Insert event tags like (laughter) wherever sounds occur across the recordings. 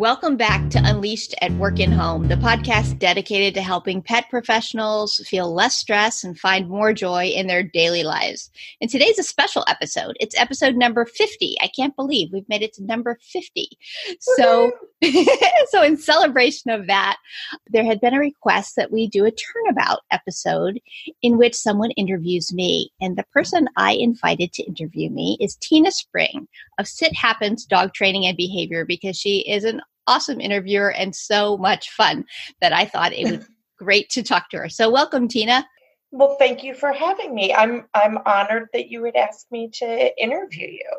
Welcome back to Unleashed at Work and Home, the podcast dedicated to helping pet professionals feel less stress and find more joy in their daily lives. And today's a special episode. It's episode number 50. I can't believe we've made it to number 50. So, (laughs) so in celebration of that, there had been a request that we do a turnabout episode in which someone interviews me. And the person I invited to interview me is Tina Spring of Sit Happens Dog Training and Behavior because she is an awesome interviewer and so much fun that I thought it was (laughs) great to talk to her. So welcome, Tina. Well, thank you for having me. I'm I'm honored that you would ask me to interview you.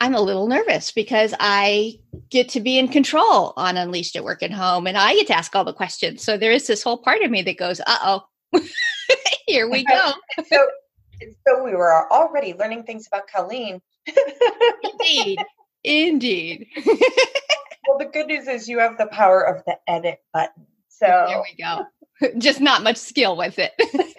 I'm a little nervous because I get to be in control on Unleashed at Work and Home and I get to ask all the questions. So there is this whole part of me that goes, uh oh, (laughs) here we go. (laughs) so, so we were already learning things about Colleen. Indeed. Indeed. Well, the good news is you have the power of the edit button. So there we go. (laughs) Just not much skill with it. (laughs)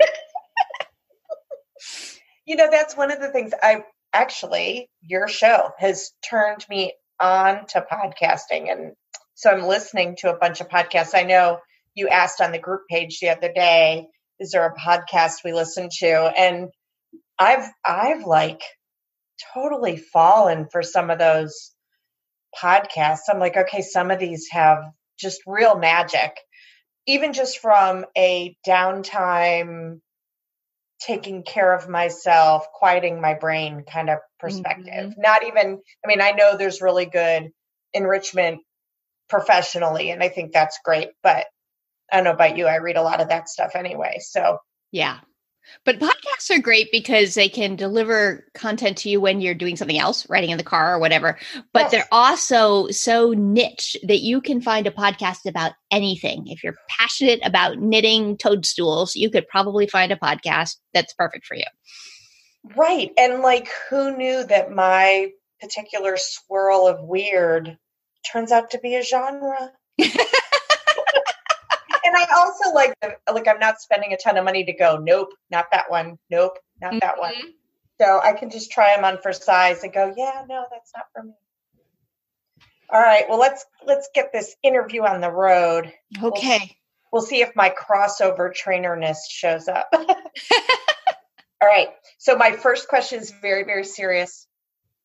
you know, that's one of the things I actually, your show has turned me on to podcasting. And so I'm listening to a bunch of podcasts. I know you asked on the group page the other day, is there a podcast we listen to? And I've, I've like totally fallen for some of those podcasts. I'm like, okay, some of these have just real magic, even just from a downtime, taking care of myself, quieting my brain kind of perspective. Mm-hmm. Not even, I mean, I know there's really good enrichment professionally, and I think that's great, but I don't know about you. I read a lot of that stuff anyway. So, yeah, but podcasts are great because they can deliver content to you when you're doing something else, writing in the car or whatever. But yes. they're also so niche that you can find a podcast about anything. If you're passionate about knitting toadstools, you could probably find a podcast that's perfect for you. Right. And like, who knew that my particular swirl of weird turns out to be a genre? (laughs) and I also like like I'm not spending a ton of money to go. Nope, not that one. Nope, not mm-hmm. that one. Mm-hmm. So I can just try them on for size and go. Yeah, no, that's not for me. All right. Well, let's let's get this interview on the road. Okay. We'll, we'll see if my crossover trainerness shows up. (laughs) All right. So my first question is very very serious,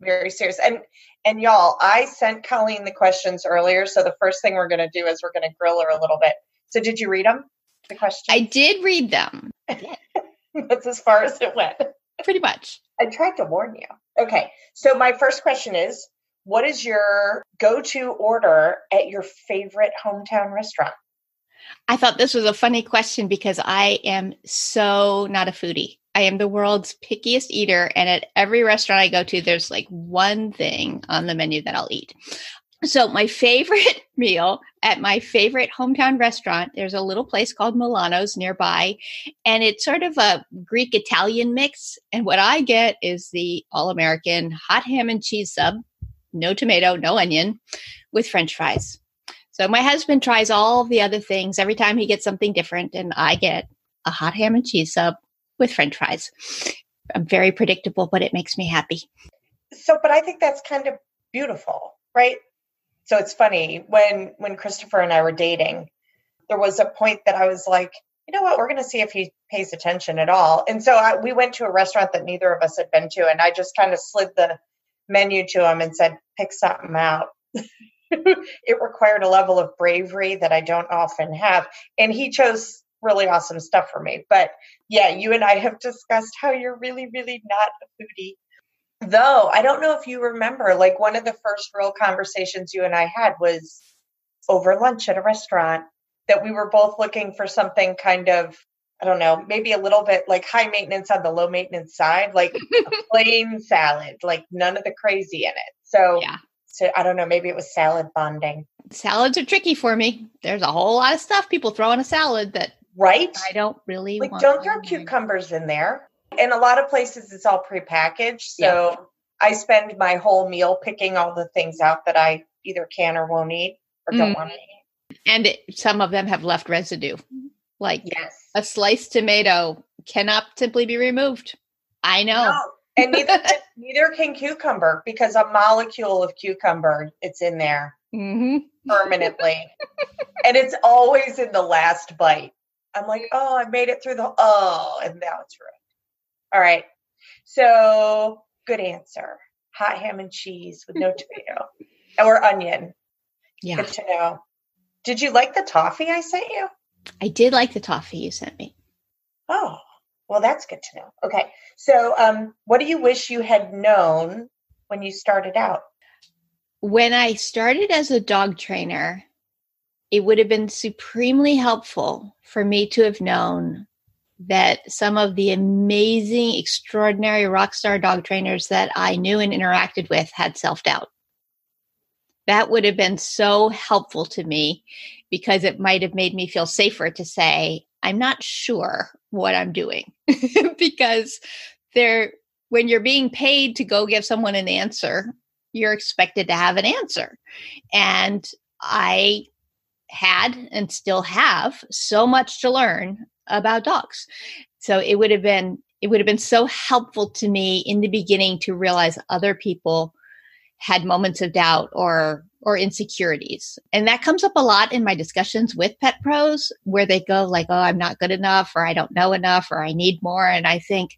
very serious, and and y'all, I sent Colleen the questions earlier. So the first thing we're going to do is we're going to grill her a little bit. So did you read them? The question. I did read them. (laughs) That's as far as it went. Pretty much. I tried to warn you. Okay. So my first question is what is your go-to order at your favorite hometown restaurant? I thought this was a funny question because I am so not a foodie. I am the world's pickiest eater, and at every restaurant I go to, there's like one thing on the menu that I'll eat. So, my favorite (laughs) meal at my favorite hometown restaurant, there's a little place called Milano's nearby, and it's sort of a Greek Italian mix. And what I get is the all American hot ham and cheese sub, no tomato, no onion, with french fries. So, my husband tries all the other things every time he gets something different, and I get a hot ham and cheese sub with french fries. I'm very predictable, but it makes me happy. So, but I think that's kind of beautiful, right? So it's funny when when Christopher and I were dating, there was a point that I was like, you know what, we're going to see if he pays attention at all. And so I, we went to a restaurant that neither of us had been to, and I just kind of slid the menu to him and said, pick something out. (laughs) it required a level of bravery that I don't often have, and he chose really awesome stuff for me. But yeah, you and I have discussed how you're really, really not a foodie. Though I don't know if you remember, like one of the first real conversations you and I had was over lunch at a restaurant that we were both looking for something kind of I don't know, maybe a little bit like high maintenance on the low maintenance side, like a (laughs) plain salad, like none of the crazy in it. So, yeah. so I don't know, maybe it was salad bonding. Salads are tricky for me. There's a whole lot of stuff people throw in a salad that right. I don't really like. don't throw cucumbers in there in a lot of places it's all prepackaged so i spend my whole meal picking all the things out that i either can or won't eat or don't mm. want to eat and it, some of them have left residue like yes. a sliced tomato cannot simply be removed i know no. and neither (laughs) neither can cucumber because a molecule of cucumber it's in there mm-hmm. permanently. and it's always in the last bite. I'm like, oh, I made it through the oh, and now it's ruined. All right. So good answer. Hot ham and cheese with no (laughs) tomato or onion. Yeah. Good to know. Did you like the toffee I sent you? I did like the toffee you sent me. Oh, well, that's good to know. Okay. So, um, what do you wish you had known when you started out? When I started as a dog trainer, it would have been supremely helpful for me to have known that some of the amazing, extraordinary rock star dog trainers that I knew and interacted with had self doubt. That would have been so helpful to me because it might have made me feel safer to say, I'm not sure what I'm doing. (laughs) because there, when you're being paid to go give someone an answer, you're expected to have an answer. And I had and still have so much to learn about dogs. So it would have been it would have been so helpful to me in the beginning to realize other people had moments of doubt or or insecurities. And that comes up a lot in my discussions with pet pros where they go like, "Oh, I'm not good enough or I don't know enough or I need more." And I think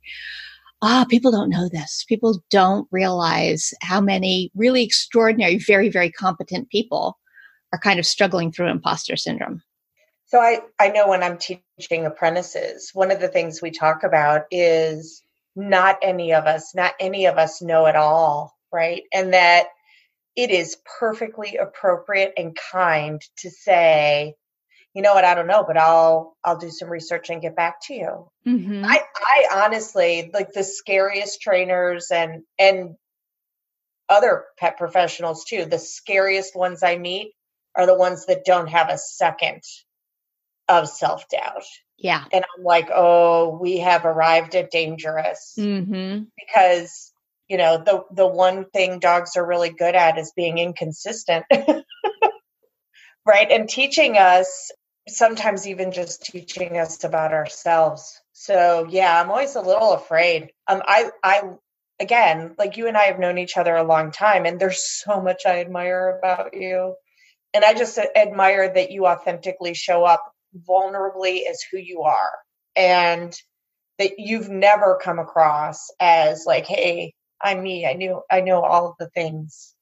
ah, oh, people don't know this. People don't realize how many really extraordinary, very, very competent people are kind of struggling through imposter syndrome. So I, I know when I'm teaching apprentices, one of the things we talk about is not any of us, not any of us know it all, right? And that it is perfectly appropriate and kind to say, you know what, I don't know, but I'll I'll do some research and get back to you. Mm-hmm. I I honestly like the scariest trainers and and other pet professionals too. The scariest ones I meet are the ones that don't have a second of self doubt. Yeah. And I'm like, oh, we have arrived at dangerous mm-hmm. because, you know, the, the one thing dogs are really good at is being inconsistent. (laughs) right. And teaching us, sometimes even just teaching us about ourselves. So yeah, I'm always a little afraid. Um, I, I, again, like you and I have known each other a long time and there's so much I admire about you. And I just admire that you authentically show up vulnerably as who you are and that you've never come across as like hey i'm me i knew i know all of the things.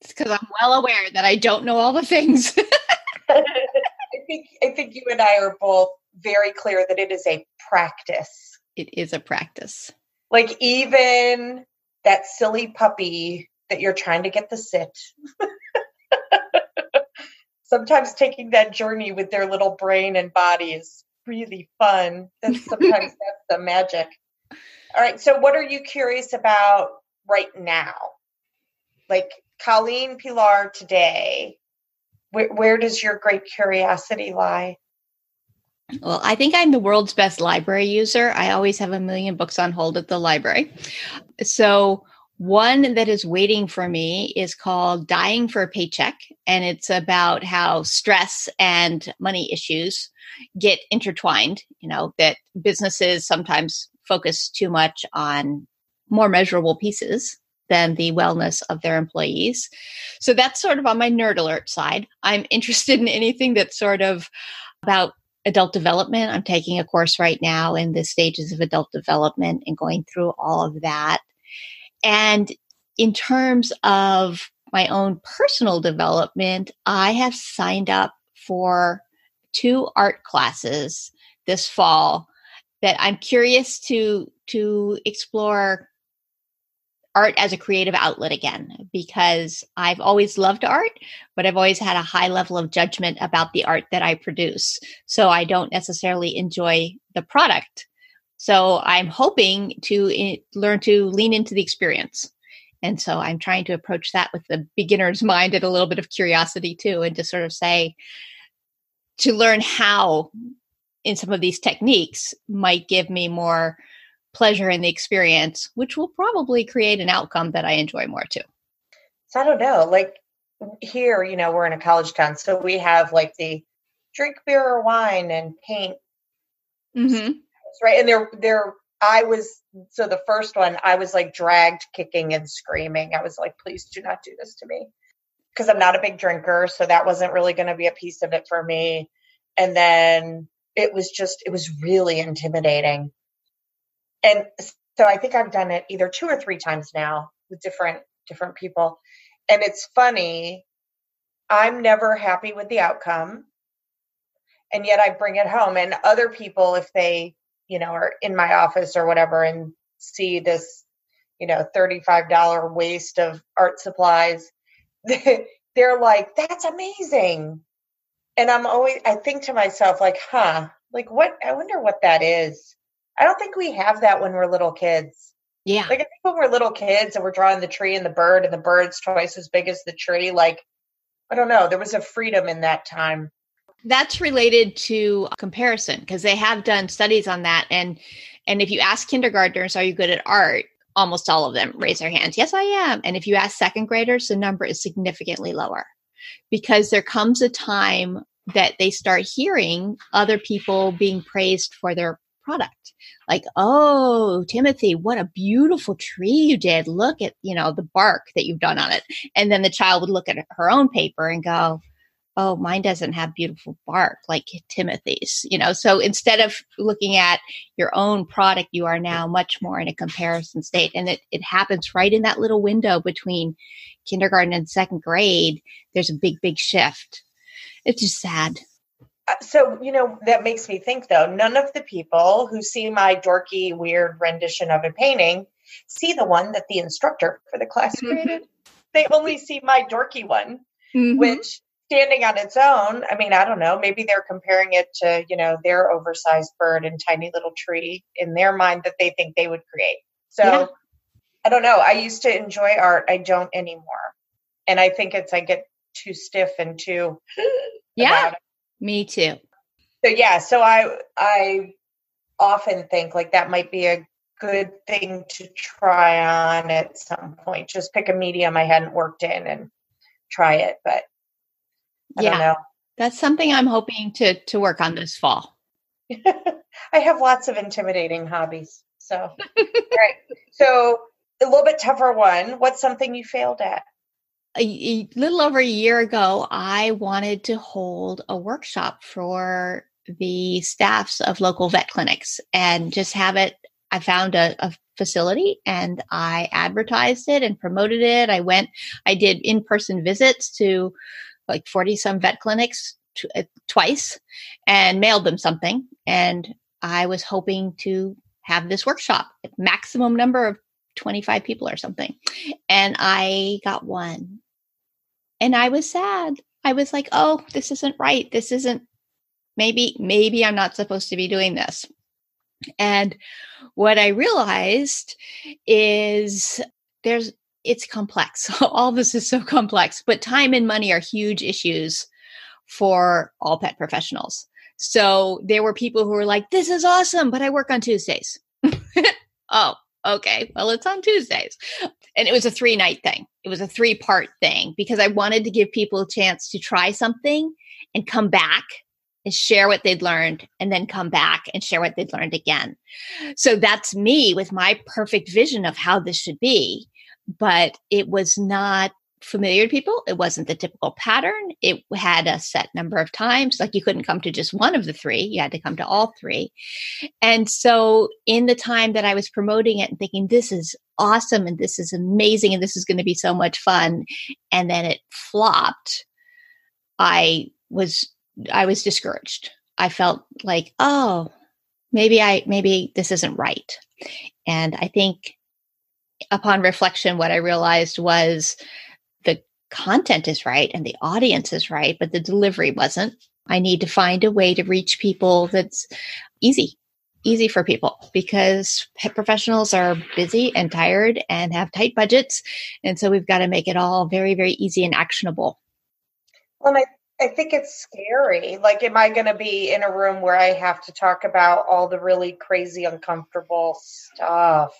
It's because i'm well aware that i don't know all the things. (laughs) I think i think you and i are both very clear that it is a practice. It is a practice. Like even that silly puppy that you're trying to get the sit sometimes taking that journey with their little brain and body is really fun. And (laughs) sometimes that's the magic. All right. So, what are you curious about right now? Like Colleen Pelar today, where, where does your great curiosity lie? Well, I think I'm the world's best library user. I always have a million books on hold at the library. So, one that is waiting for me is called Dying for a Paycheck, and it's about how stress and money issues get intertwined. You know, that businesses sometimes focus too much on more measurable pieces than the wellness of their employees. So that's sort of on my nerd alert side. I'm (laughs) interested in anything that's sort of about adult development. I'm taking a course right now in the stages of adult development and going through all of that. And in terms of my own personal development, I have signed up for two art classes this fall that I'm curious to to explore art as a creative outlet again because I've always loved art, but I've always had a high level of judgment about the art that I produce. So I don't necessarily enjoy the product so I'm hoping to eh, learn to lean into the experience. And so I'm trying to approach that with the beginner's (laughs) mind and a little bit of curiosity too, and to sort of say, to learn how in some of these techniques might give me more pleasure in the experience, which will probably create an outcome that I enjoy more too. So I don't know, like here, you know, we're in a college town, so we have like the drink beer or wine and paint mm-hmm right? And there, there, I was so the first one, I was like dragged, kicking and screaming. I was like, please do not do this to me. because I'm not a big drinker, so that wasn't really going to be a piece of it for me. And then it was just it was really intimidating. And so I think I've done it either two or three times now with different different people. And it's funny, I'm never happy with the outcome. And yet I bring it home and other people if they, you know, or in my office or whatever and see this, you know, $35 waste of art supplies, (laughs) they're like, that's amazing. And I'm always, I think to myself, like, huh, like what, I wonder what that is. I don't think we have that when we're little kids. Yeah. Like I think when we're little kids and we're drawing the tree and the bird and the bird's twice as big as the tree, like, I don't know, there was a freedom in that time. That's related to comparison because they have done studies on that. And and if you ask kindergartners, are you good at art? Almost all of them raise their hands. Yes, I am. And if you ask second graders, the number is significantly lower because there comes a time that they start hearing other people being praised for their product. Like, oh, Timothy, what a beautiful tree you did. Look at, you know, the bark that you've done on it. And then the child would look at her own paper and go, oh, mine doesn't have beautiful bark like Timothy's, you know. So instead of looking at your own product, you are now much more in a comparison state. And it, it happens right in that little window between kindergarten and second grade. There's a big, big shift. It's just sad. Uh, so, you know, that makes me think though, none of the people who see my dorky, weird rendition of a painting see the one that the instructor for the class mm-hmm. created. They only see my dorky one, mm-hmm. which standing on its own, I mean, I don't know, maybe they're comparing it to, you know, their oversized bird and tiny little tree in their mind that they think they would create. So yeah. I don't know. I used to enjoy art. I don't anymore. And I think it's I get too stiff and too (laughs) Yeah. Me too. So yeah, so I I often think like that might be a good thing to try on at some point. Just pick a medium I hadn't worked in and try it. But I yeah, That's something I'm hoping to to work on this fall. (laughs) I have lots of intimidating hobbies. So, (laughs) right. So, a little bit tougher one. What's something you failed at? A, a little over a year ago, I wanted to hold a workshop for the staffs of local vet clinics and just have it. I found a, a facility and I advertised it and promoted it. I went, I did in person visits to like 40 some vet clinics t- uh, twice and mailed them something. And I was hoping to have this workshop, maximum number of 25 people or something. And I got one. And I was sad. I was like, oh, this isn't right. This isn't maybe, maybe I'm not supposed to be doing this. And what I realized is there's it's complex. (laughs) all this is so complex, but time and money are huge issues for all pet professionals. So there were people who were like, this is awesome, but I work on Tuesdays. (laughs) oh, okay. Well, it's on Tuesdays. And it was a three night thing. It was a three part thing because I wanted to give people a chance to try something and come back and share what they'd learned and then come back and share what they'd learned again. So that's me with my perfect vision of how this should be but it was not familiar to people. It wasn't the typical pattern. It had a set number of times. Like you couldn't come to just one of the three, you had to come to all three. And so, in the time that I was promoting it and thinking, this is awesome and this is amazing and this is going to be so much fun, and then it flopped, I was I was discouraged. I felt like, oh, maybe I maybe this isn't right. And I think upon reflection, what I realized was the content is right and the audience is right, but the delivery wasn't. I need to find a way to reach people that's easy, easy for people because pet professionals are busy and tired and have tight budgets. And so we've got to make it all very, very easy and actionable. Well, I, I think it's scary. Like, am I going to be in a room where I have to talk about all the really crazy, uncomfortable stuff?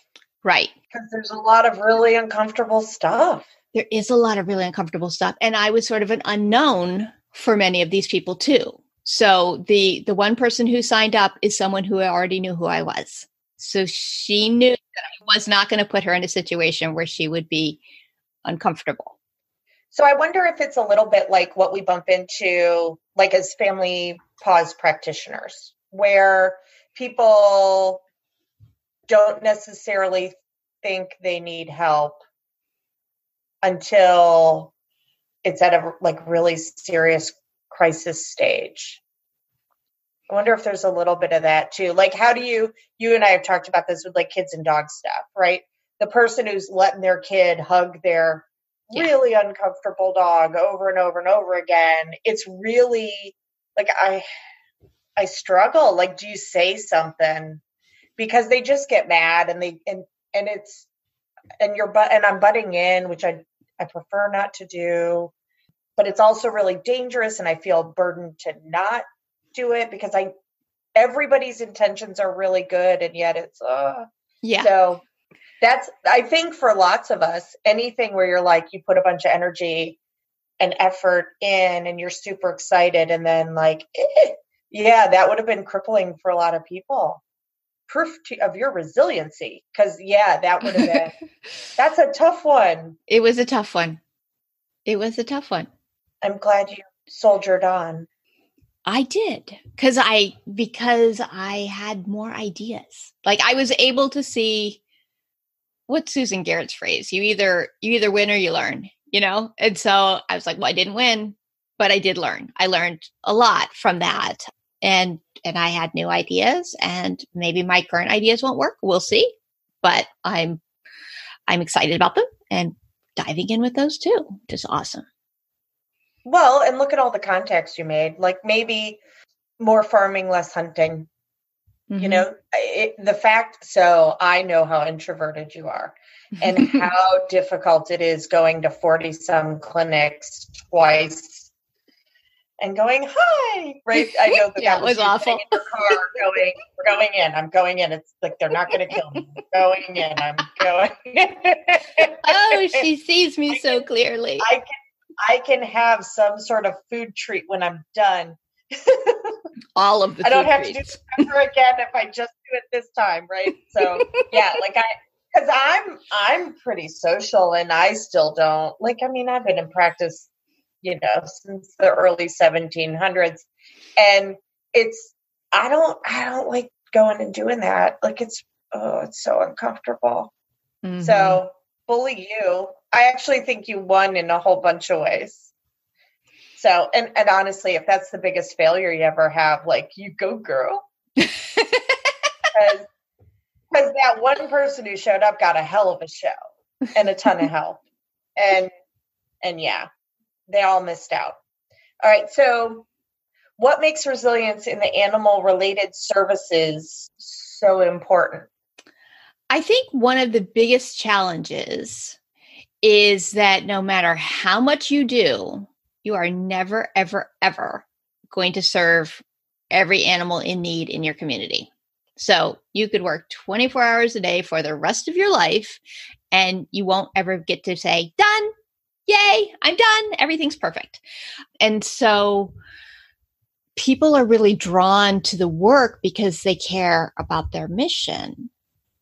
Right. Because there's a lot of really uncomfortable stuff. There is a lot of really uncomfortable stuff. And I was sort of an unknown for many of these people too. So the the one person who signed up is someone who already knew who I was. So she knew that I was not going to put her in a situation where she would be uncomfortable. So I wonder if it's a little bit like what we bump into, like as family Paws practitioners, where people don't necessarily think they need help until it's at a like really serious crisis stage. I wonder if there's a little bit of that too. Like, how do you, you and I have talked about this with like kids and dog stuff, right? The person who's letting their kid hug their yeah. really uncomfortable dog over and over and over again it's really like i i struggle like do you say something because they just get mad and they and and it's and you're but and i'm butting in which i i prefer not to do. But it's also really dangerous and i feel burdened to not do it because i everybody's intentions are really good and yet it's uh yeah. So that's i think for lots of us anything where you're like you put a bunch of energy and effort in and you're super excited and then like eh, (laughs) yeah that would have been crippling for a lot of people proof to, of your resiliency because yeah that would have been (laughs) that's a tough one it was a tough one it was a tough one i'm glad you soldiered on I did because I because I had more ideas. Like I was able to see what's Susan Garrett's phrase? You either you either win or you learn, you know? And so I was like, well, I didn't win, but I did learn. I learned a lot from that. And and I had new ideas and maybe my current ideas won't work. We'll see. But I'm I'm excited about them and diving in with those too, which is awesome. Well, and look at all the contacts you made. Like maybe more farming, less hunting. Mm-hmm. You know, it, the fact, so I know how introverted you are and (laughs) how difficult it is going to 40 some clinics twice and going, hi, right? I know that, (laughs) yeah, that was, was awful. In your car going, we're going in, I'm going in. It's like, they're not going to kill me. I'm going in, I'm going oh, she (laughs) sees me I so can, clearly. I can, I can have some sort of food treat when I'm done (laughs) all of the. I don't have treats. to do this ever again if I just do it this time, right? So yeah, like I, because I'm I'm pretty social and I still don't like. I mean, I've been in practice, you know, since the early 1700s, and it's I don't I don't like going and doing that. Like it's oh, it's so uncomfortable. Mm-hmm. So bully you. I actually think you won in a whole bunch of ways. So, and, and honestly, if that's the biggest failure you ever have, like you go, girl. (laughs) Because that one person who showed up got a hell of a show and a ton of help. And, and yeah, they all missed out. All right. So, what makes resilience in the animal related services so important? I think one of the biggest challenges is that no matter how much you do, you are never, ever, ever going to serve every animal in need in your community. So you could work 24 hours a day for the rest of your life and you won't ever get to say, done, yay, I'm done, everything's perfect. And so people are really drawn to the work because they care about their mission.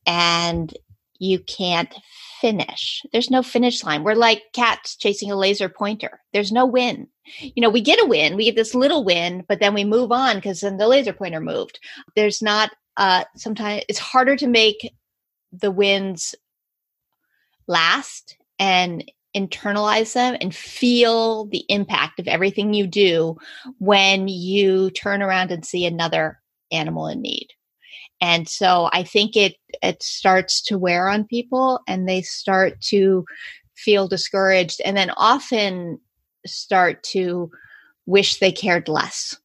And you can't finish. There's no finish line. We're like cats chasing a laser pointer. There's no win. You know, we get a win, we get this little win, but then we move on because then the laser pointer moved. There's not, uh, sometimes it's harder to make the wins last and internalize them and feel the impact of everything you do when you turn around and see another animal in need. And so I think it it starts to wear on people and they start to feel discouraged and then often start to wish they cared less.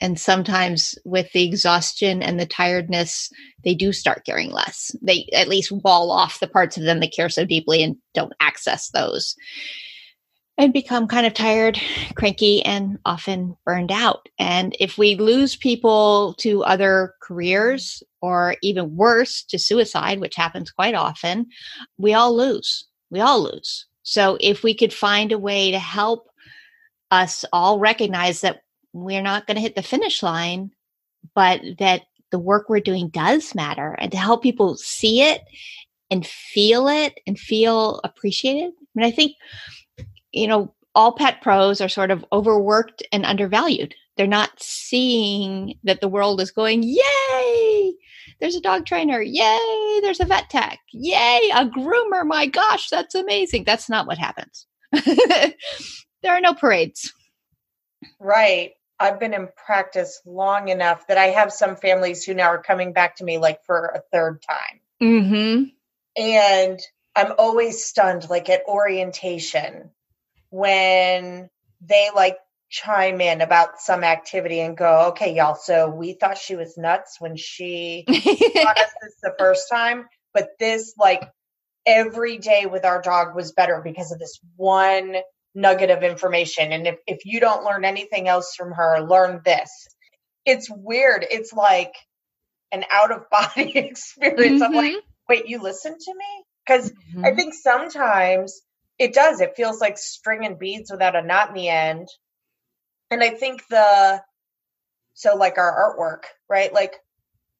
And sometimes with the exhaustion and the tiredness, they do start caring less. They at least wall off the parts of them that care so deeply and don't access those and become kind of tired, cranky, and often burned out. And if we lose people to other careers or even worse to suicide, which happens quite often, we all lose. We all lose. So if we could find a way to help us all recognize that we're not going to hit the finish line, but that the work we're doing does matter and to help people see it and feel it and feel appreciated. I mean, I think you know, all pet pros are sort of overworked and undervalued. They're not seeing that the world is going, yay, there's a dog trainer, yay, there's a vet tech, yay, a groomer. My gosh, that's amazing. That's not what happens. (laughs) there are no parades. Right. I've been in practice long enough that I have some families who now are coming back to me like for a third time. Mm-hmm. And I'm always stunned, like at orientation, when they like chime in about some activity and go, okay, y'all, so we thought she was nuts when she (laughs) taught us this the first time, but this, like, every day with our dog was better because of this one nugget of information. And if, if you don't learn anything else from her, learn this. It's weird. It's like an out of body (laughs) experience. Mm-hmm. I'm like, mm-hmm. wait, you listen to me? Because mm-hmm. I think sometimes it does. It feels like string and beads without a knot in the end. And I think the, so like our artwork, right? Like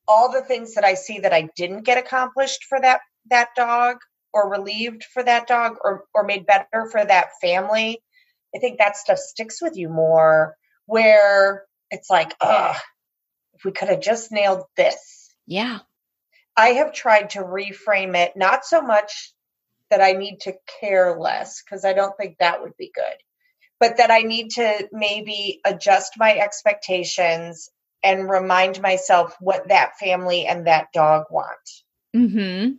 all the things that I see that I didn't get accomplished for that that dog or relieved for that dog or or made better for that family i think that stuff sticks with you more where it's like ugh if we could have just nailed this. Yeah. I have tried to reframe it not so much that i need to care less because i don't think that would be good but that i need to maybe adjust my expectations and remind myself what that family and that dog want. Mm-hmm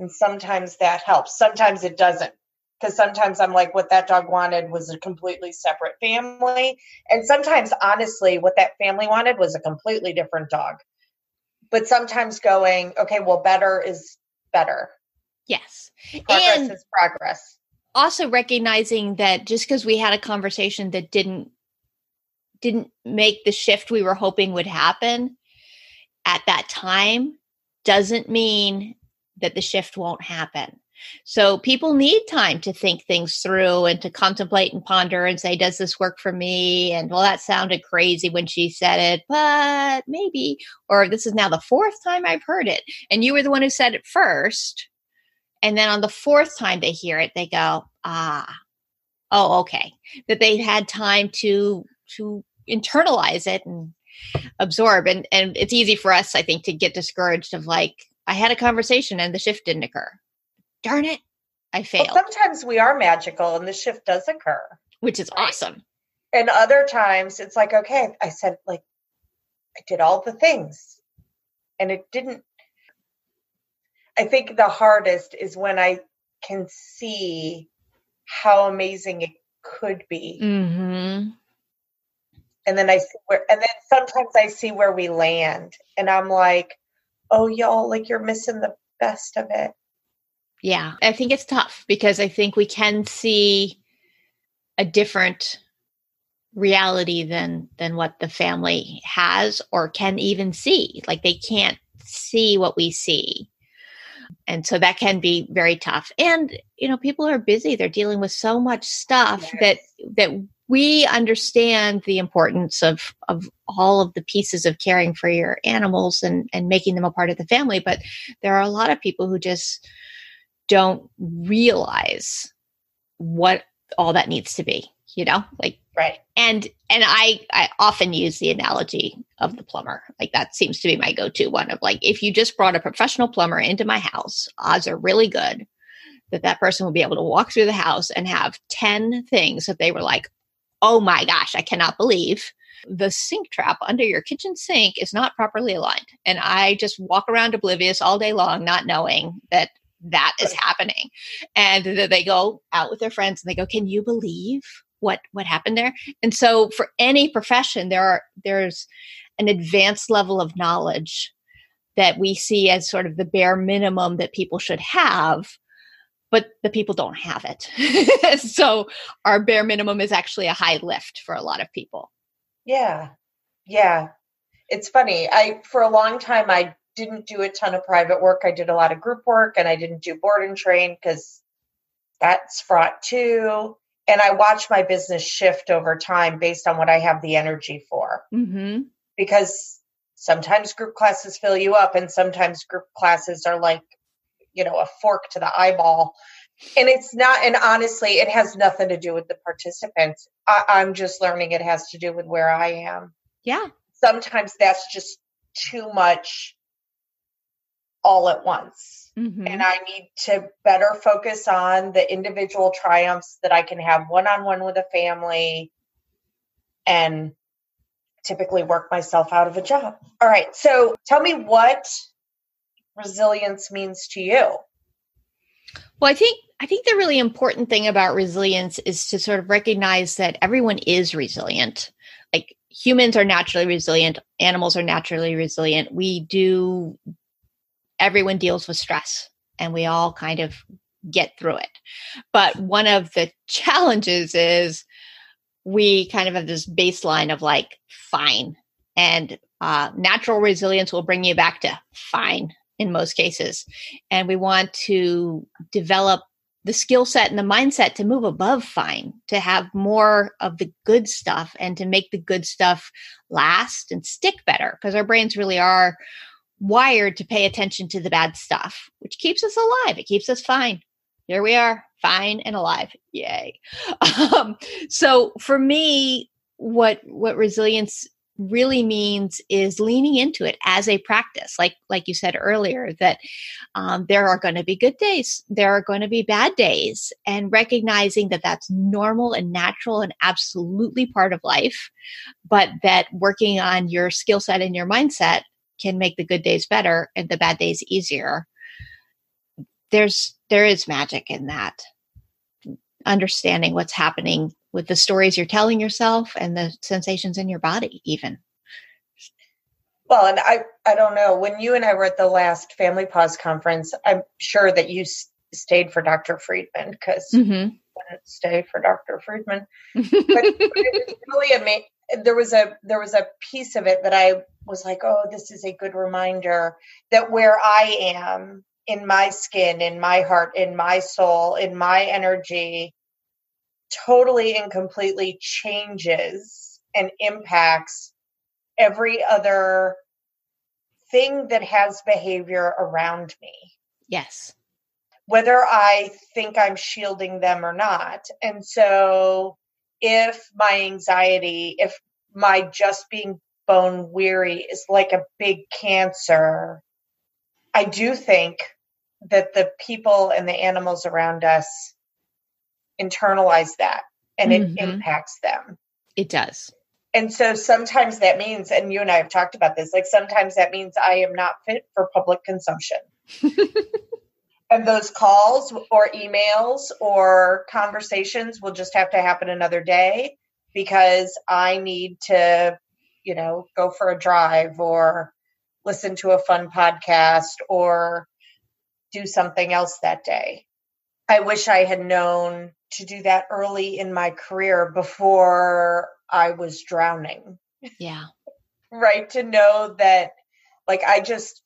and sometimes that helps. Sometimes it doesn't. Because sometimes I'm like, what that dog wanted was a completely separate family. And sometimes, honestly, what that family wanted was a completely different dog. But sometimes going, okay, well, better is better. Yes. Progress and is progress. Also recognizing that just because we had a conversation that didn't didn't make the shift we were hoping would happen at that time doesn't mean that the shift won't happen. So people need time to think things through and to contemplate and ponder and say, does this work for me? And well, that sounded crazy when she said it, but maybe, or this is now the fourth time I've heard it. And you were the one who said it first. And then on the fourth time they hear it, they go, ah, oh, okay. That they had time to, to internalize it and absorb. And, and it's easy for us, I think, to get discouraged of like, I had a conversation and the shift didn't occur. Darn it. I failed. Well, sometimes we are magical and the shift does occur, which is awesome. And other times it's like, okay, I said, like, I did all the things and it didn't. I think the hardest is when I can see how amazing it could be. Mm-hmm. And then I see where, and then sometimes I see where we land, and I'm like, oh, y'all, like you're missing the best of it. Yeah, I think it's tough because I think we can see a different reality than than what the family has or can even see. Like they can't see what we see. And so that can be very tough. And you know, people are busy. They're dealing with so much stuff yes. that that we understand the importance of of all of the pieces of caring for your animals and and making them a part of the family but there are a lot of people who just don't realize what all that needs to be you know like right. and and i i often use the analogy of the plumber. Like that seems to be my go-to one of like if you just brought a professional plumber into my house odds are really good that that person will be able to walk through the house and have 10 things that they were like oh my gosh, I cannot believe the sink trap under your kitchen sink is not properly aligned. And I just walk around oblivious all day long, not knowing that that is happening. And they go out with their friends and they go, Can you believe what what happened there? And so for any profession, there are there's an advanced level of knowledge that we see as sort of the bare minimum that people should have but the people don't have it. (laughs) so our bare minimum is actually a high lift for a lot of people. Yeah. Yeah. It's funny. I for a long time I didn't do a ton of private work. I did a lot of group work and I didn't do board and train cuz that's fraught too. And I watch my business shift over time based on what I have the energy for. hmm Because sometimes group classes fill you up and sometimes group classes are like you know a fork to the eyeball. And it's not and honestly it has nothing to do with the participants. I, i'm just learning it has to do with where i am. Yeah. Sometimes that's just too much all at once. Mhm. and i need to better focus on the individual triumphs that i can have one-on-one with a family and typically work myself out of a job. All right. So tell me what resilience means to you Well, I think I think the really important thing about resilience is to sort of recognize that everyone is resilient. Like humans are naturally resilient, animals are naturally resilient. We do everyone deals with stress and we all kind of get through it. But one of the (laughs) challenges is we kind of have this baseline of like fine and uh, natural resilience will bring you back to fine in most cases and we want to develop the skill set and the mindset to move above fine, to have more of the good stuff and to make the good stuff last and stick better because our brains really are wired to pay attention to the bad stuff, which keeps us alive. It keeps us fine. Here we are, fine and alive. Yay. (laughs) Um, so for me, what what resilience really means is leaning into it as a practice. Like like you said earlier that um, there are going to be good days there are going to be bad days and recognizing that that's normal and natural and absolutely part of life but that working on your skill set and your mindset can make the good days better and the bad days easier. There's there is magic in that. Understanding what's happening with the stories you're telling yourself and the sensations in your body even Well, and I I don't know when you and I were at the last Family Paws conference. I'm sure that you s- stayed for Dr. Friedman because mm-hmm. didn't stay for Dr. Friedman. But, (laughs) but it was really amazing. There was a there was a piece of it that I was like, oh, this is a good reminder that where I am in my skin, in my heart, in my soul, in my energy, totally and completely changes and impacts every other thing that has behavior around me, yes whether I think I'm shielding them or not. And so, if my anxiety, if my just being bone weary is like a big cancer, I do think that the people and the animals around us internalize that and it Mhm. impacts them. it does And so sometimes that means, and you and I have talked about this, like sometimes that means I am not fit for public consumption. (laughs) and those calls or emails or conversations will just have to happen another day because I need to, you know, go for a drive or listen to a fun podcast or do something else that day. I wish I had known to do that early in my career before I was drowning. Yeah. Right to know that like i just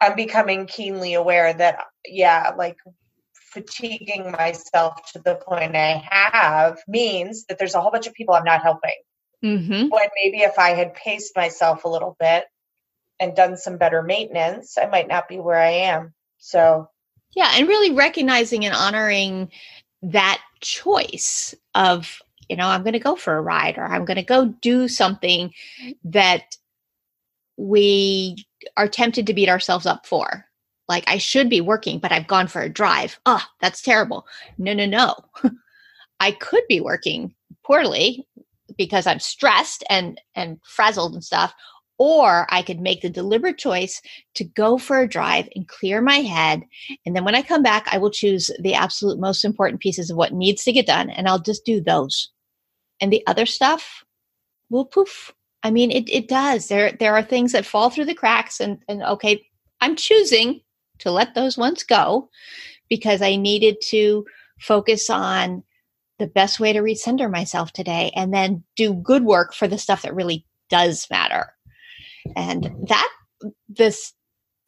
i'm becoming keenly aware that yeah like fatiguing myself to the point i have means that there's a whole bunch of people i'm not helping. Mm-hmm. when maybe if i had paced myself a little bit and done some better maintenance i might not be where i am. So yeah and really recognizing and honoring that choice of you know i'm going to go for a ride or i'm going to go do something that we are tempted to beat ourselves up for. Like i should be working but i've gone for a drive. Oh that's terrible. No no no. (laughs) I could be working poorly because i'm stressed and and frazzled and stuff or i could make the deliberate choice to go for a drive and clear my head and then when i come back i will choose the absolute most important pieces of what needs to get done and i'll just do those. And the other stuff will poof. I mean it, it does. There there are things that fall through the cracks and and okay i'm choosing to let those ones go because i needed to focus on the best way to recenter myself today and then do good work for the stuff that really does matter and that this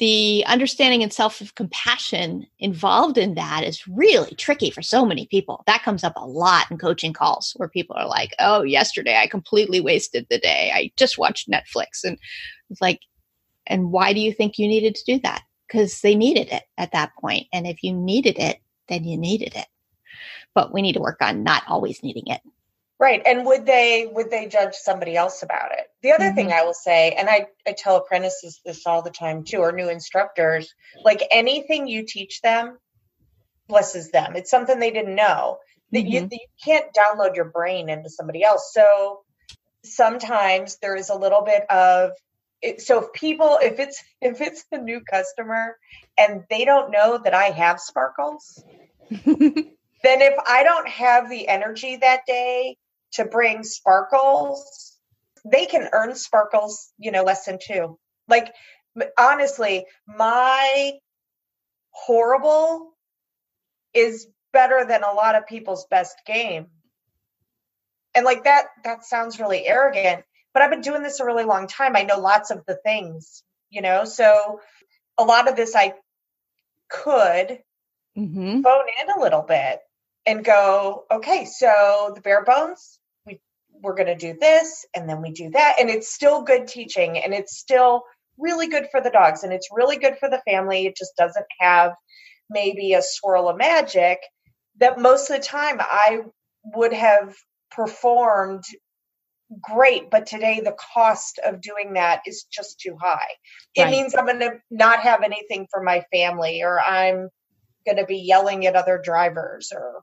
the understanding and self compassion involved in that is really tricky for so many people. That comes up a lot in coaching calls where people are like, "Oh, yesterday I completely wasted the day. I just watched Netflix." And like, "And why do you think you needed to do that?" Because they needed it at that point. And if you needed it, then you needed it. But we need to work on not always needing it. Right. And would they would they judge somebody else about it? The other mm-hmm. thing I will say, and I, I tell apprentices this all the time too, or new instructors, like anything you teach them blesses them. It's something they didn't know. That mm-hmm. you, you can't download your brain into somebody else. So sometimes there is a little bit of it, so if people if it's (laughs) if it's a new customer and they don't know that I have sparkles, (laughs) then if I don't have the energy that day to bring sparkles, they can earn sparkles, you know, less than two. Like honestly, my horrible is better than a lot of people's best game. And like that that sounds really arrogant, but I've been doing this a really long time. I know lots of the things, you know. So a lot of this I could mm-hmm. phone in a little bit and go, okay, so the bare bones, we we're gonna do this and then we do that. And it's still good teaching and it's still really good for the dogs and it's really good for the family. It just doesn't have maybe a swirl of magic that most of the time I would have performed great but today the cost of doing that is just too high it right. means i'm going to not have anything for my family or i'm going to be yelling at other drivers or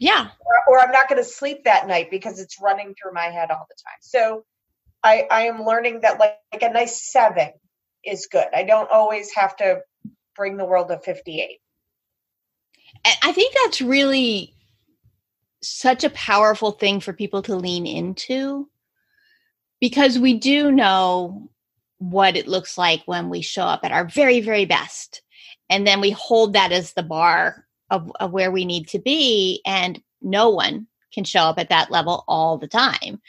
yeah. Or, or i'm not going to sleep that night because it's running through my head all the time. So i i am learning that like, like a nice seven is good. I don't always have to bring the world to 58 and i think that's really such a powerful thing for people to lean into because we do know what it looks like when we show up at our very, very best. And then we hold that as the bar of, of where we need to be. And no one can show up at that level all the time.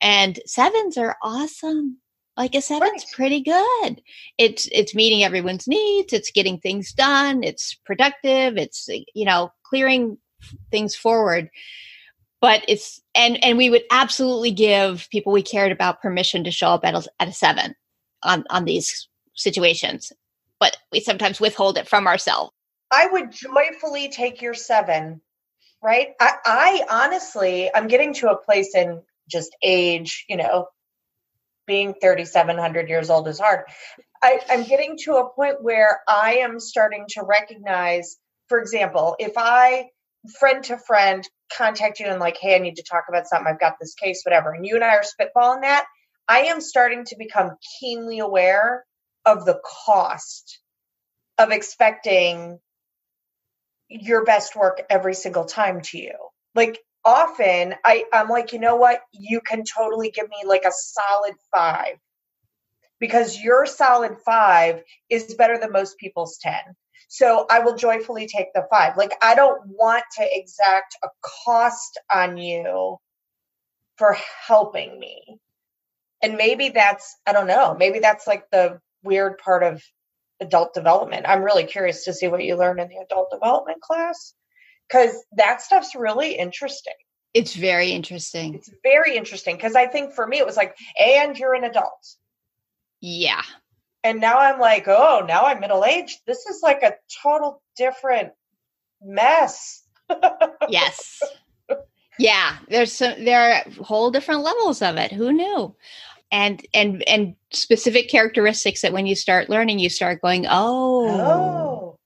And sevens are awesome. Like a seven's right. pretty good. It's it's meeting everyone's needs, it's getting things done, it's productive, it's you know, clearing things forward but it's and and we would absolutely give people we cared about permission to show up at a, at a seven on on these situations but we sometimes withhold it from ourselves i would joyfully take your seven right i i honestly i'm getting to a place in just age you know being 3700 years old is hard I, i'm getting to a point where i am starting to recognize for example if i friend to friend contact you and like, hey, I need to talk about something. I've got this case, whatever. And you and I are spitballing that. I am starting to become keenly aware of the cost of expecting your best work every single time to you. Like often I, I'm like, you know what? You can totally give me like a solid five because your solid five is better than most people's 10. So I will joyfully take the five. Like, I don't want to exact a cost on you for helping me. And maybe that's, I don't know, maybe that's like the weird part of adult development. I'm really curious to see what you learn in the adult development class because that stuff's really interesting. It's very interesting. It's very interesting because I think for me, it was like, and you're an adult. Yeah and now i'm like oh now i'm middle aged this is like a total different mess (laughs) yes yeah there's some there are whole different levels of it who knew and and and specific characteristics that when you start learning you start going oh oh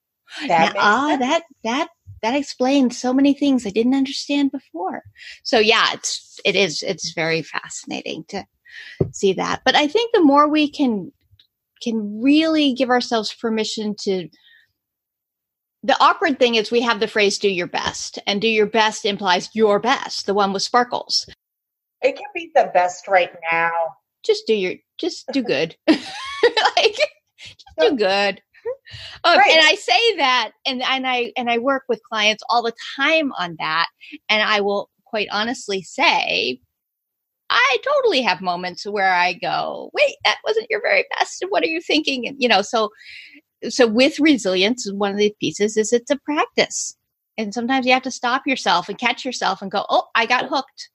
that now, ah, that that that explains so many things i didn't understand before. So yeah it's it is it's very fascinating to see that. But i think the more we can can really give ourselves permission to the awkward thing is we have the phrase do your best and do your best implies your best the one with sparkles. It can be the best right now just do your just do (laughs) good (laughs) like just do good um, right. and i say that and, and i and i work with clients all the time on that and i will quite honestly say I totally have moments where I go, wait, that wasn't your very best. What are you thinking? And, you know, so, so with resilience, one of the pieces is it's a practice. And sometimes you have to stop yourself and catch yourself and go, oh, I got hooked.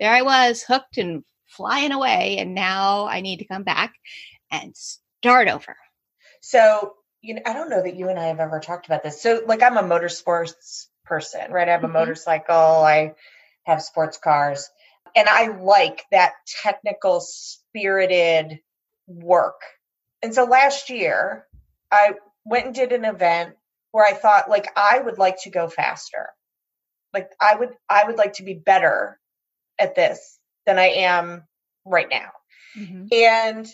There I was, hooked and flying away. And now I need to come back and start over. So, you know, I don't know that you and I have ever talked about this. So, like, I'm a motorsports person, right? I have a Mhm. motorcycle, I have sports cars, and I like that technical, spirited work. And so last year, I went and did an event where I thought like I would like to go faster. Like I would I would like to be better at this than I am right now. Mhm. And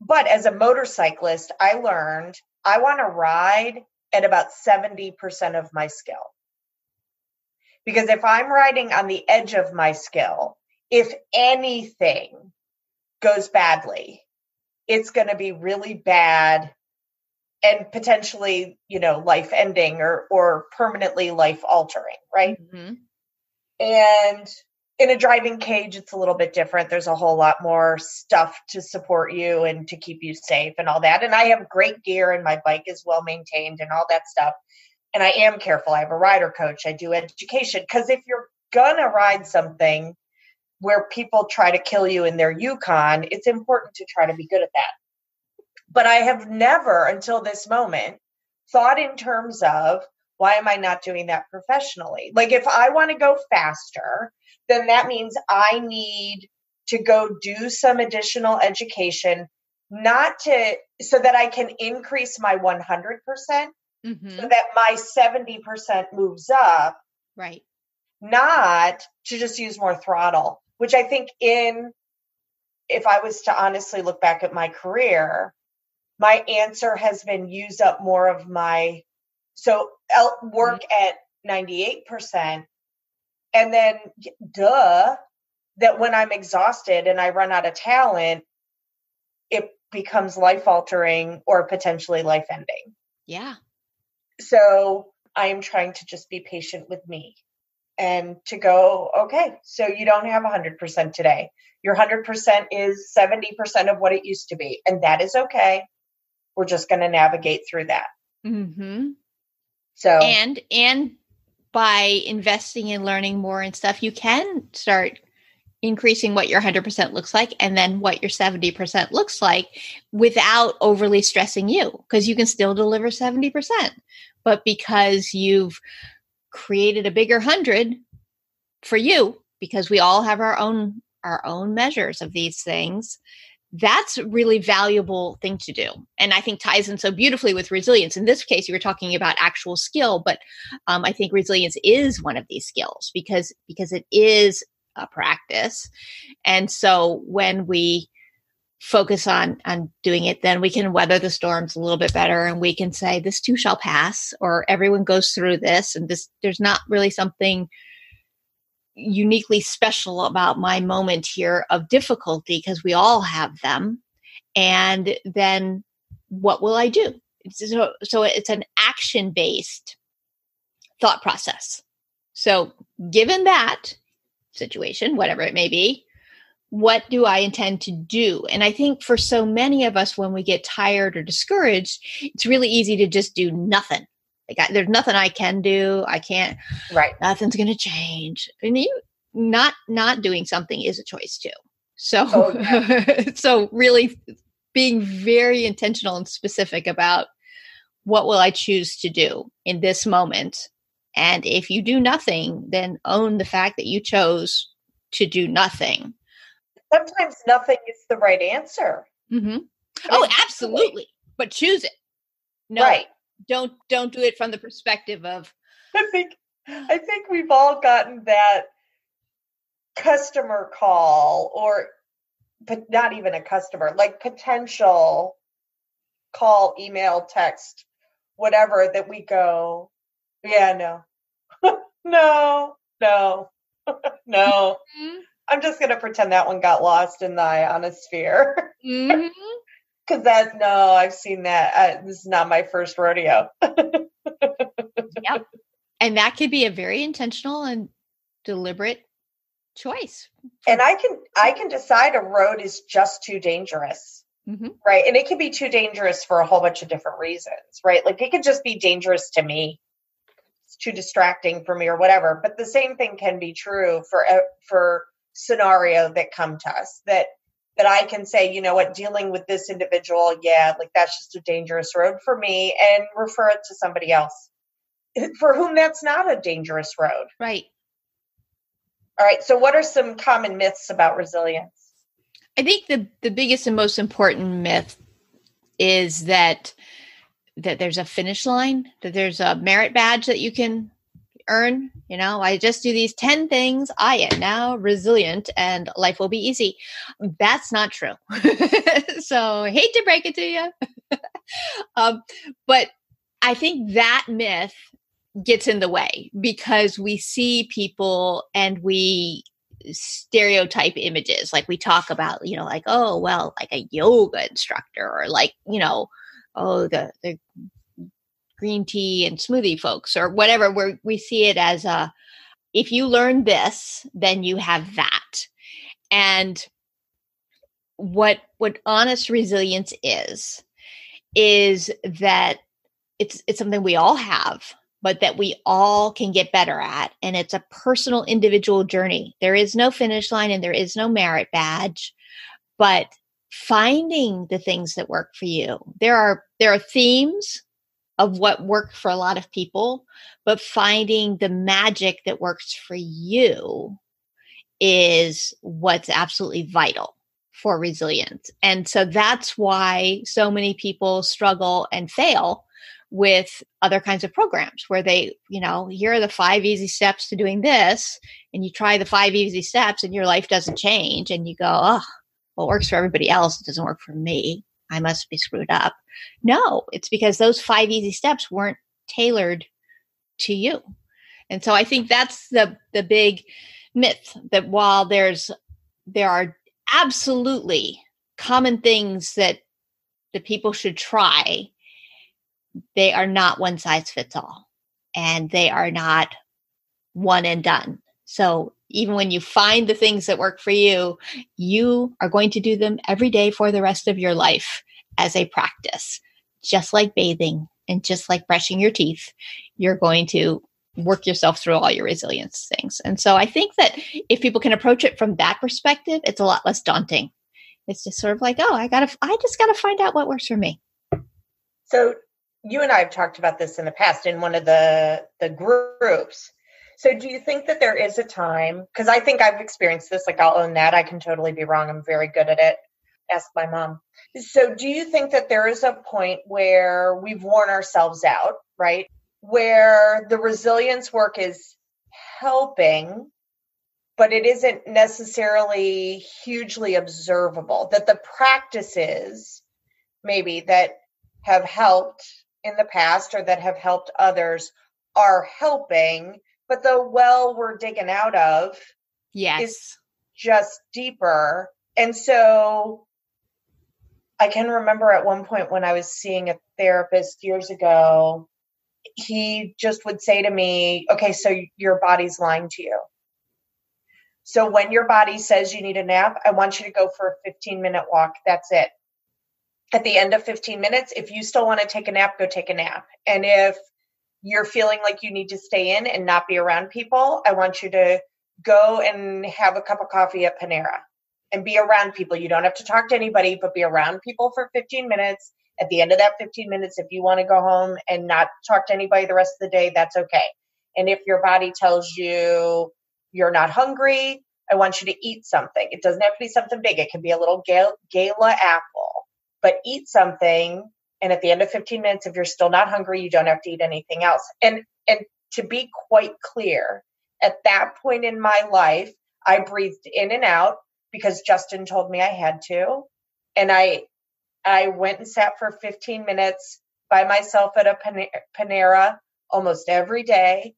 but as a motorcyclist, I learned I want to ride at about 70% of my skill. Because if I'm riding on the edge of my skill, if anything goes badly, it's going to be really bad and potentially, you know, life ending or or permanently life altering, right? Mhm. And in a driving cage, it's a little bit different. There's a whole lot more stuff to support you and to keep you safe and all that. And I have great gear and my bike is well maintained and all that stuff. And I am careful. I have a rider coach. I do education. Because if you're gonna ride something where people try to kill you in their Yukon, it's important to try to be good at that. But I have never until this moment thought in terms of why am I not doing that professionally? Like if I want to go faster, then that means I need to go do some additional education, not to so that I can increase my 100%, Mhm. so that my 70% moves up, Right. not to just use more throttle, which I think in if I was to honestly look back at my career, my answer has been use up more of my so work at 98% and then duh that when i'm exhausted and i run out of talent it becomes life altering or potentially life ending Yeah. so i am trying to just be patient with me and to go okay so you don't have 100% today your 100% is 70% of what it used to be and that is okay we're just going to navigate through that Mhm. so and and by investing in learning more and stuff you can start increasing what your 100% looks like and then what your 70% looks like without overly stressing you because you can still deliver 70% but because you've created a bigger 100 for you because we all have our own our own measures of these things that's a really valuable thing to do. And i think ties in so beautifully with resilience. In this case you were talking about actual skill but um, i think resilience is one of these skills because because it is a practice. And so when we focus on on doing it then we can weather the storms a little bit better and we can say this too shall pass or everyone goes through this and this there's not really something uniquely special about my moment here of difficulty because we all have them. And then what will i do? So, so it's an action based thought process. So given that situation whatever it may be what do i intend to do? And i think for so many of us when we get tired or discouraged it's really easy to just do nothing like I, there's nothing i can do. I can't right. nothing's going to change. And you not not doing something is a choice too. So Oh, yeah. (laughs) so really being very intentional and specific about what will i choose to do in this moment. And if you do nothing then own the fact that you chose to do nothing. Sometimes nothing is the right answer. Mm-hmm. Oh absolutely. But choose it. No right don't don't do it from the perspective of I think I think we've all gotten that customer call or but not even a customer, like potential call, email, text, whatever that we go, yeah, no. (laughs) no, no. (laughs) no. I'm just going to pretend that one got lost in the ionosphere Mhm. Cuz that no, I've seen that. Uh, this is not my first rodeo. (laughs) Yeah, and that could be a very intentional and deliberate choice and i can i can decide a road is just too dangerous. Mhm. right? And it can be too dangerous for a whole bunch of different reasons right? Like it could just be dangerous to me. It's too distracting for me or whatever. But the same thing can be true for e- for scenario that come to us that that i can say you know what dealing with this individual yeah like that's just a dangerous road for me and refer it to somebody else (laughs) for whom that's not a dangerous road. Right. All right. So, what are some common myths about resilience? I think the the biggest and most important myth is that that there's a finish line, that there's a merit badge that you can earn. You know, I just do these 10 things. I am now resilient and life will be easy. That's not true. (laughs) so, hate to break it to you. (laughs) um, but I think that myth gets in the way because we see people and we stereotype images like we talk about you know like oh well like a yoga instructor or like you know oh the the green tea and smoothie folks or whatever where we see it as a if you learn this then you have that and what what honest resilience is is that it's it's something we all have but that we all can get better at. And it's a personal, individual journey. There is no finish line and there is no merit badge, but finding the things that work for you. There are, there are themes of what work for a lot of people, but finding the magic that works for you is what's absolutely vital for resilience. And so that's why so many people struggle and fail with other kinds of programs where they, you know, here are the five easy steps to doing this, and you try the five easy steps and your life doesn't change, and you go, oh, well, it works for everybody else, it doesn't work for me. I must be screwed up. No, it's because those five easy steps weren't tailored to you. And so I think that's the the big myth that while there's there are absolutely common things that the people should try they are not one size fits all and they are not one and done. So even when you find the things that work for you, you are going to do them every day for the rest of your life as a practice. Just like bathing and just like brushing your teeth, you're going to work yourself through all your resilience things. And so I think that if people can approach it from that perspective, it's a lot less daunting. It's just sort of like, oh, I got to I just got to find out what works for me. So you and I have talked about this in the past in one of the the groups. So do you think that there is a time because I think I've experienced this like I'll own that I can totally be wrong I'm very good at it ask my mom. So do you think that there is a point where we've worn ourselves out, right? Where the resilience work is helping but it isn't necessarily hugely observable that the practices maybe that have helped in the past or that have helped others are helping, but the well we're digging out of yes. is just deeper. And so I can remember at one point when I was seeing a therapist years ago, he just would say to me, Okay, so your body's lying to you. So when your body says you need a nap, I want you to go for a 15 minute walk. That's it at the end of 15 minutes, if you still want to take a nap, go take a nap. And if you're feeling like you need to stay in and not be around people, I want you to go and have a cup of coffee at Panera and be around people. You don't have to talk to anybody, but be around people for 15 minutes. At the end of that 15 minutes, if you want to go home and not talk to anybody the rest of the day, that's okay. And if your body tells you you're not hungry, I want you to eat something. It doesn't have to be something big. It can be a little gala apple but eat something and at the end of 15 minutes if you're still not hungry you don't have to eat anything else. And and to be quite clear at that point in my life i breathed in and out because justin told me i had to. And i i went and sat for 15 minutes by myself at a panera almost every day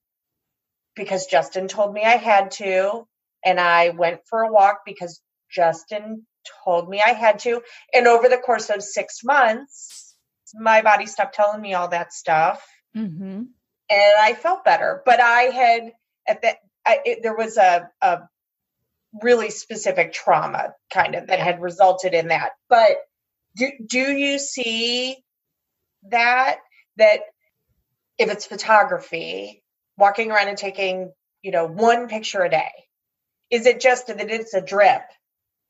because justin told me i had to. And i went for a walk because justin told me I had to. And over the course of six months, my body stopped telling me all that stuff. Mm-hmm. And I felt better. But I had, at that, it, there was a, a really specific trauma kind of that had resulted in that. But do, do you see that? That if it's photography, walking around and taking, you know, one picture a day, is it just that it's a drip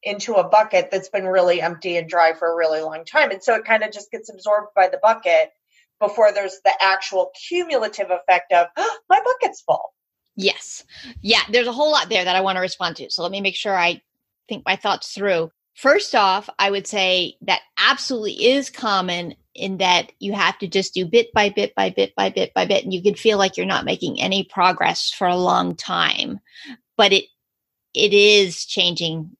into a bucket that's been really empty and dry for a really long time. And so it kind of just gets absorbed by the bucket. before there's the actual cumulative effect of oh, (gasps) my bucket's full. Yes. Yeah, there's a whole lot there that I want to respond to. So let me make sure I think my thoughts through. First off, I would say that absolutely is common in that you have to just do bit by bit by bit by bit by bit and you can feel like you're not making any progress for a long time. But it it is changing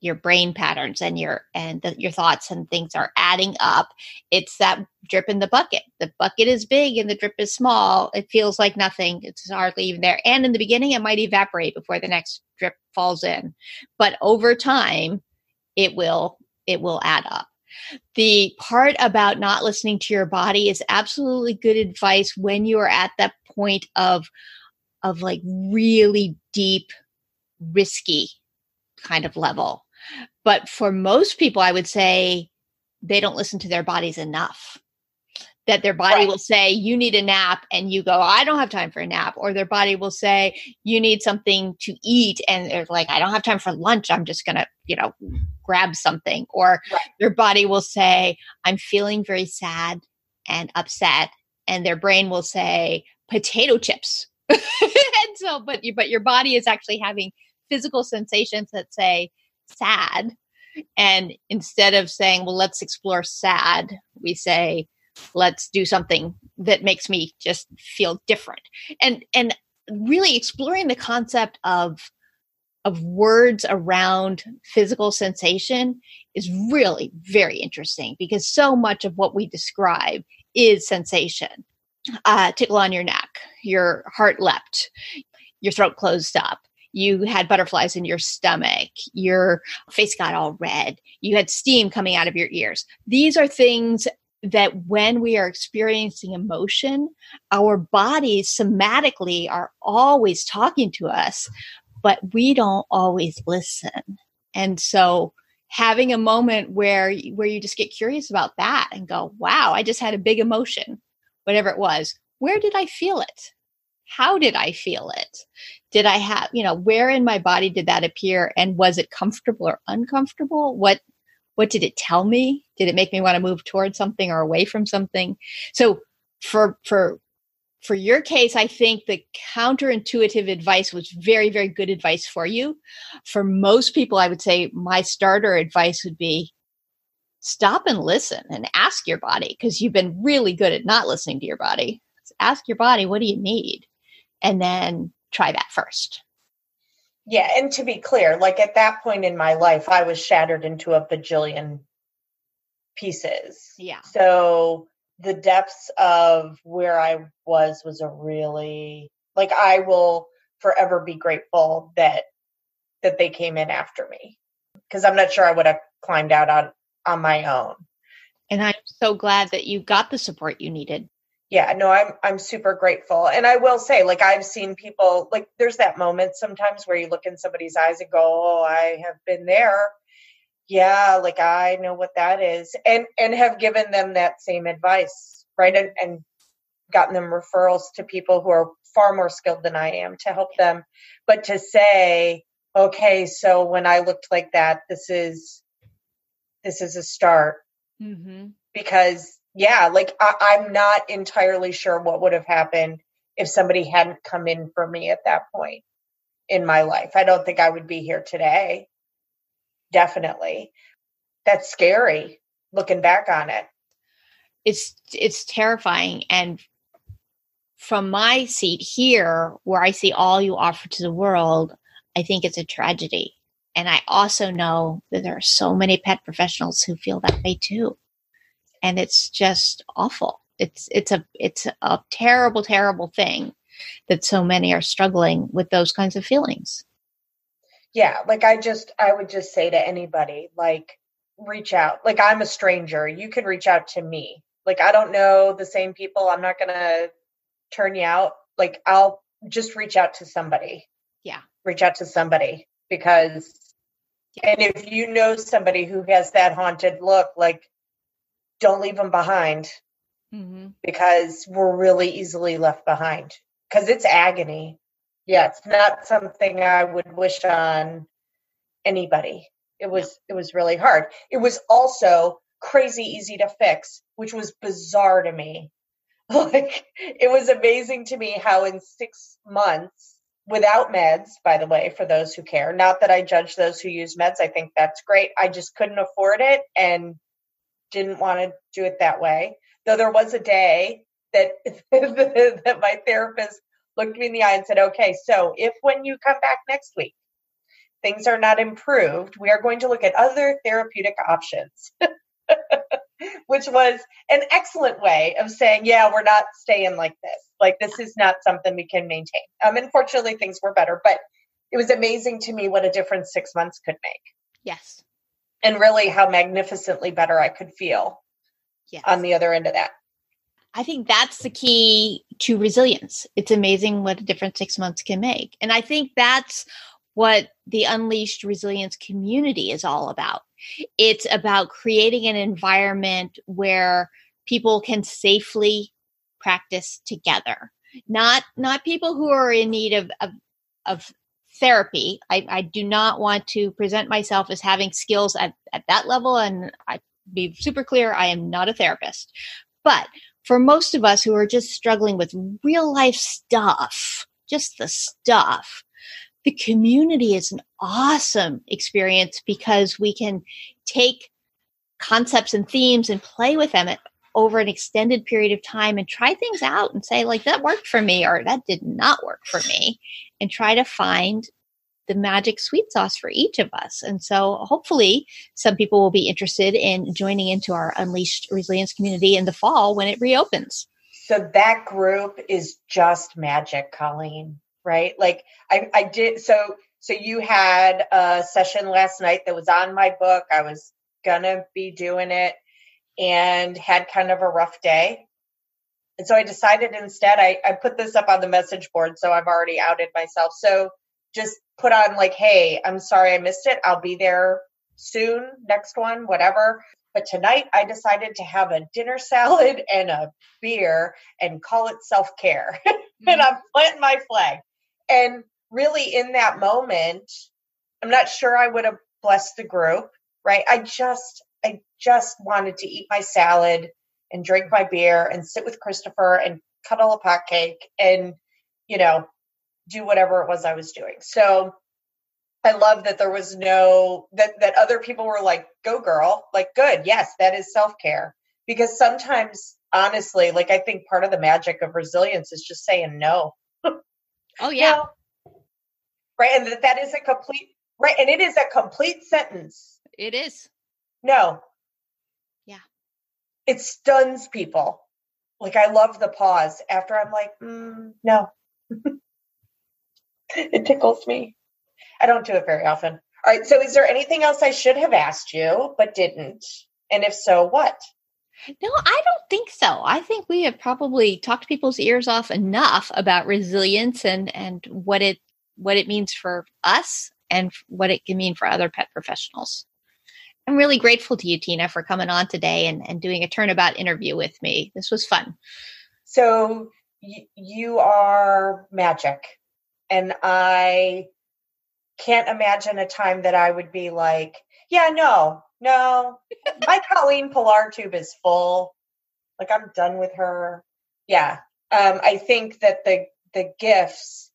your brain patterns and your and the, your thoughts and things are adding up it's that drip in the bucket. The bucket is big and the drip is small. It feels like nothing. It's hardly even there. And in the beginning it might evaporate before the next drip falls in. But over time it will it will add up. The part about not listening to your body is absolutely good advice when you are at that point of of like really deep risky kind of level but for most people, I would say they don't listen to their bodies enough. That their body right. will say, You need a nap. And you go, I don't have time for a nap. Or their body will say, You need something to eat. And they're like, I don't have time for lunch. I'm just going to, you know, grab something. Or right. their body will say, I'm feeling very sad and upset. And their brain will say, Potato chips. (laughs) and so, but you, but your body is actually having physical sensations that say, sad. And instead of saying, well, let's explore sad, we say, let's do something that makes me just feel different. And and really exploring the concept of of words around physical sensation is really very interesting because so much of what we describe is sensation. Uh, tickle on your neck, your heart leapt, your throat closed up, you had butterflies in your stomach, your face got all red, you had steam coming out of your ears. These are things that when we are experiencing emotion, our bodies somatically are always talking to us, but we don't always listen. And so having a moment where where you just get curious about that and go, "Wow, I just had a big emotion." Whatever it was, where did I feel it? How did I feel it? Did I have, you know, where in my body did that appear and was it comfortable or uncomfortable? What what did it tell me? Did it make me want to move towards something or away from something? So for for for your case, I think the counterintuitive advice was very, very good advice for you. For most people, I would say my starter advice would be stop and listen and ask your body because you've been really good at not listening to your body. Ask your body, what do you need? And then try that first. Yeah, and to be clear, like at that point in my life, I was shattered into a bajillion pieces. Yeah. So the depths of where I was was a really like I will forever be grateful that that they came in after me because I'm not sure I would have climbed out on on my own. And I'm so glad that you got the support you needed yeah no i'm i'm super grateful. And i will say like i've seen people like there's that moment sometimes where you look in somebody's eyes and go oh i have been there. Yeah like i know what that is. And and have given them that same advice right? And and gotten them referrals to people who are far more skilled than i am to help them. But to say okay so when i looked like that this is this is a start. Mm-hmm. because yeah, like I, I'm not entirely sure what would have happened if somebody hadn't come in for me at that point in my life. I don't think I would be here today. Definitely. That's scary looking back on it. It's it's terrifying and from my seat here where I see all you offer to the world, I think it's a tragedy. And I also know that there are so many pet professionals who feel that way too and it's just awful. It's it's a it's a terrible terrible thing that so many are struggling with those kinds of feelings. Yeah, like I just I would just say to anybody like reach out. Like I'm a stranger. You can reach out to me. Like I don't know the same people. I'm not going to turn you out. Like I'll just reach out to somebody. Yeah. Reach out to somebody because and if you know somebody who has that haunted look like don't leave them behind mm-hmm. because we're really easily left behind because it's agony. Yeah, it's not something I would wish on anybody. It was it was really hard. It was also crazy easy to fix, which was bizarre to me (laughs) like it was amazing to me how in six months without meds by the way for those who care not that i judge those who use meds i think that's great i just couldn't afford it and didn't want to do it that way though there was a day that (laughs) that my therapist looked me in the eye and said okay so if when you come back next week things are not improved we are going to look at other therapeutic options (laughs) which was an excellent way of saying, yeah, we're not staying like this. Like this is not something we can maintain. Um, unfortunately, things were better, but it was amazing to me what a difference six months could make. Yes. And really how magnificently better I could feel yes. on the other end of that. I think that's the key to resilience. It's amazing what a difference six months can make. And I think that's what the Unleashed Resilience community is all about. It's about creating an environment where people can safely practice together. Not not people who are in need of of, of therapy. I, I do not want to present myself as having skills at, at that level and I be super clear, I am not a therapist. But for most of us who are just struggling with real life stuff, just the stuff, the community is an awesome experience because we can take concepts and themes and play with them over an extended period of time and try things out and say like that worked for me or that did not work for me and try to find the magic sweet sauce for each of us and so hopefully some people will be interested in joining into our unleashed resilience community in the fall when it reopens so that group is just magic colleen right? Like I, I did so so you had a session last night that was on my book. I was gonna be doing it and had kind of a rough day. And so I decided instead I, I put this up on the message board, so I've already outed myself. So just put on like, hey, I'm sorry I missed it. I'll be there soon, next one, whatever. But tonight I decided to have a dinner (laughs) salad and a beer and call it self care. (laughs) Mm-hmm. and I'm planting my flag. And really, in that moment, I'm not sure I would have blessed the group, right? I just, I just wanted to eat my salad and drink my beer and sit with Christopher and cuddle a potcake and, you know, do whatever it was I was doing. So I love that there was no that that other people were like, "Go girl." Like, "Good. Yes, that is self-care." Because sometimes honestly, like I think part of the magic of resilience is just saying no. Oh (laughs) yeah. right. And that, that is a complete right. And it is a complete sentence. It is. No. Yeah. It stuns people. Like I love the pause after I'm like, mm, no. (laughs) it tickles me. I don't do it very often. All right. So is there anything else I should have asked you but didn't? And if so, what? No, I don't think so. I think we have probably talked people's ears off enough about resilience and and what it what it means for us and what it can mean for other pet professionals. I'm really grateful to you, Tina, for coming on today and, and doing a turnabout interview with me. This was fun. So y- you are magic. And I can't imagine a time that I would be like, yeah, no, no, my (laughs) Colleen Pelar tube is full. Like I'm done with her. Yeah. Um, I think that the the gifts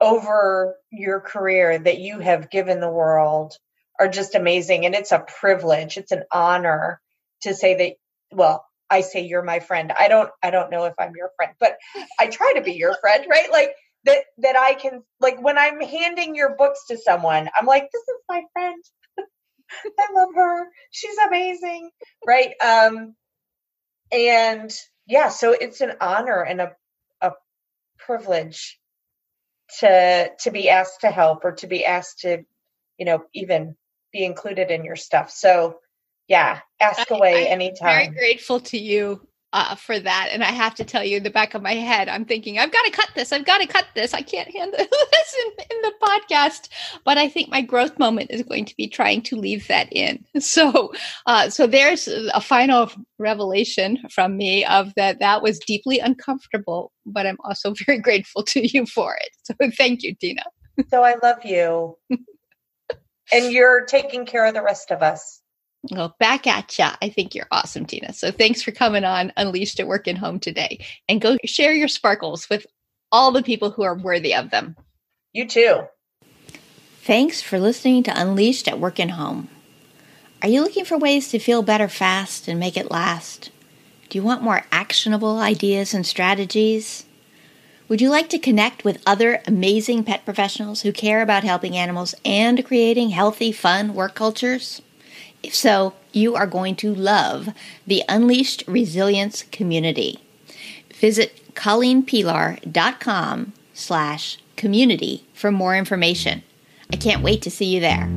over your career that you have given the world are just amazing. And it's a privilege. It's an honor to say that well, I say you're my friend. I don't I don't know if I'm your friend, but I try to be your friend, right? Like that that I can like when I'm handing your books to someone, I'm like, this is my friend. (laughs) I love her. She's amazing. Right. Um, and yeah, so it's an honor and a, a privilege to to be asked to help or to be asked to, you know, even be included in your stuff. So yeah, ask away anytime. I, anytime. Very grateful to you uh, for that. And I have to tell you, in the back of my head, I'm thinking, I've got to cut this. I've got to cut this. I can't handle (laughs) this in, in, the podcast. But I think my growth moment is going to be trying to leave that in. (laughs) So, uh, so there's a final revelation from me of that. That was deeply uncomfortable, but I'm also (laughs) very grateful to you for it. So thank you, Tina. So I love you. And you're taking care of the rest of us. Well, back at ya. I think you're awesome, Tina. So thanks for coming on Unleashed at Work and Home today. And go share your sparkles with all the people who are worthy of them. You too. Thanks for listening to Unleashed at Work and Home. Are you looking for ways to feel better fast and make it last? Do you want more actionable ideas and strategies? Would you like to connect with other amazing pet professionals who care about helping animals and creating healthy, fun work cultures? If so, you are going to love the Unleashed Resilience community. Visit colleenpelar.com slash community for more information. I can't wait to see you there.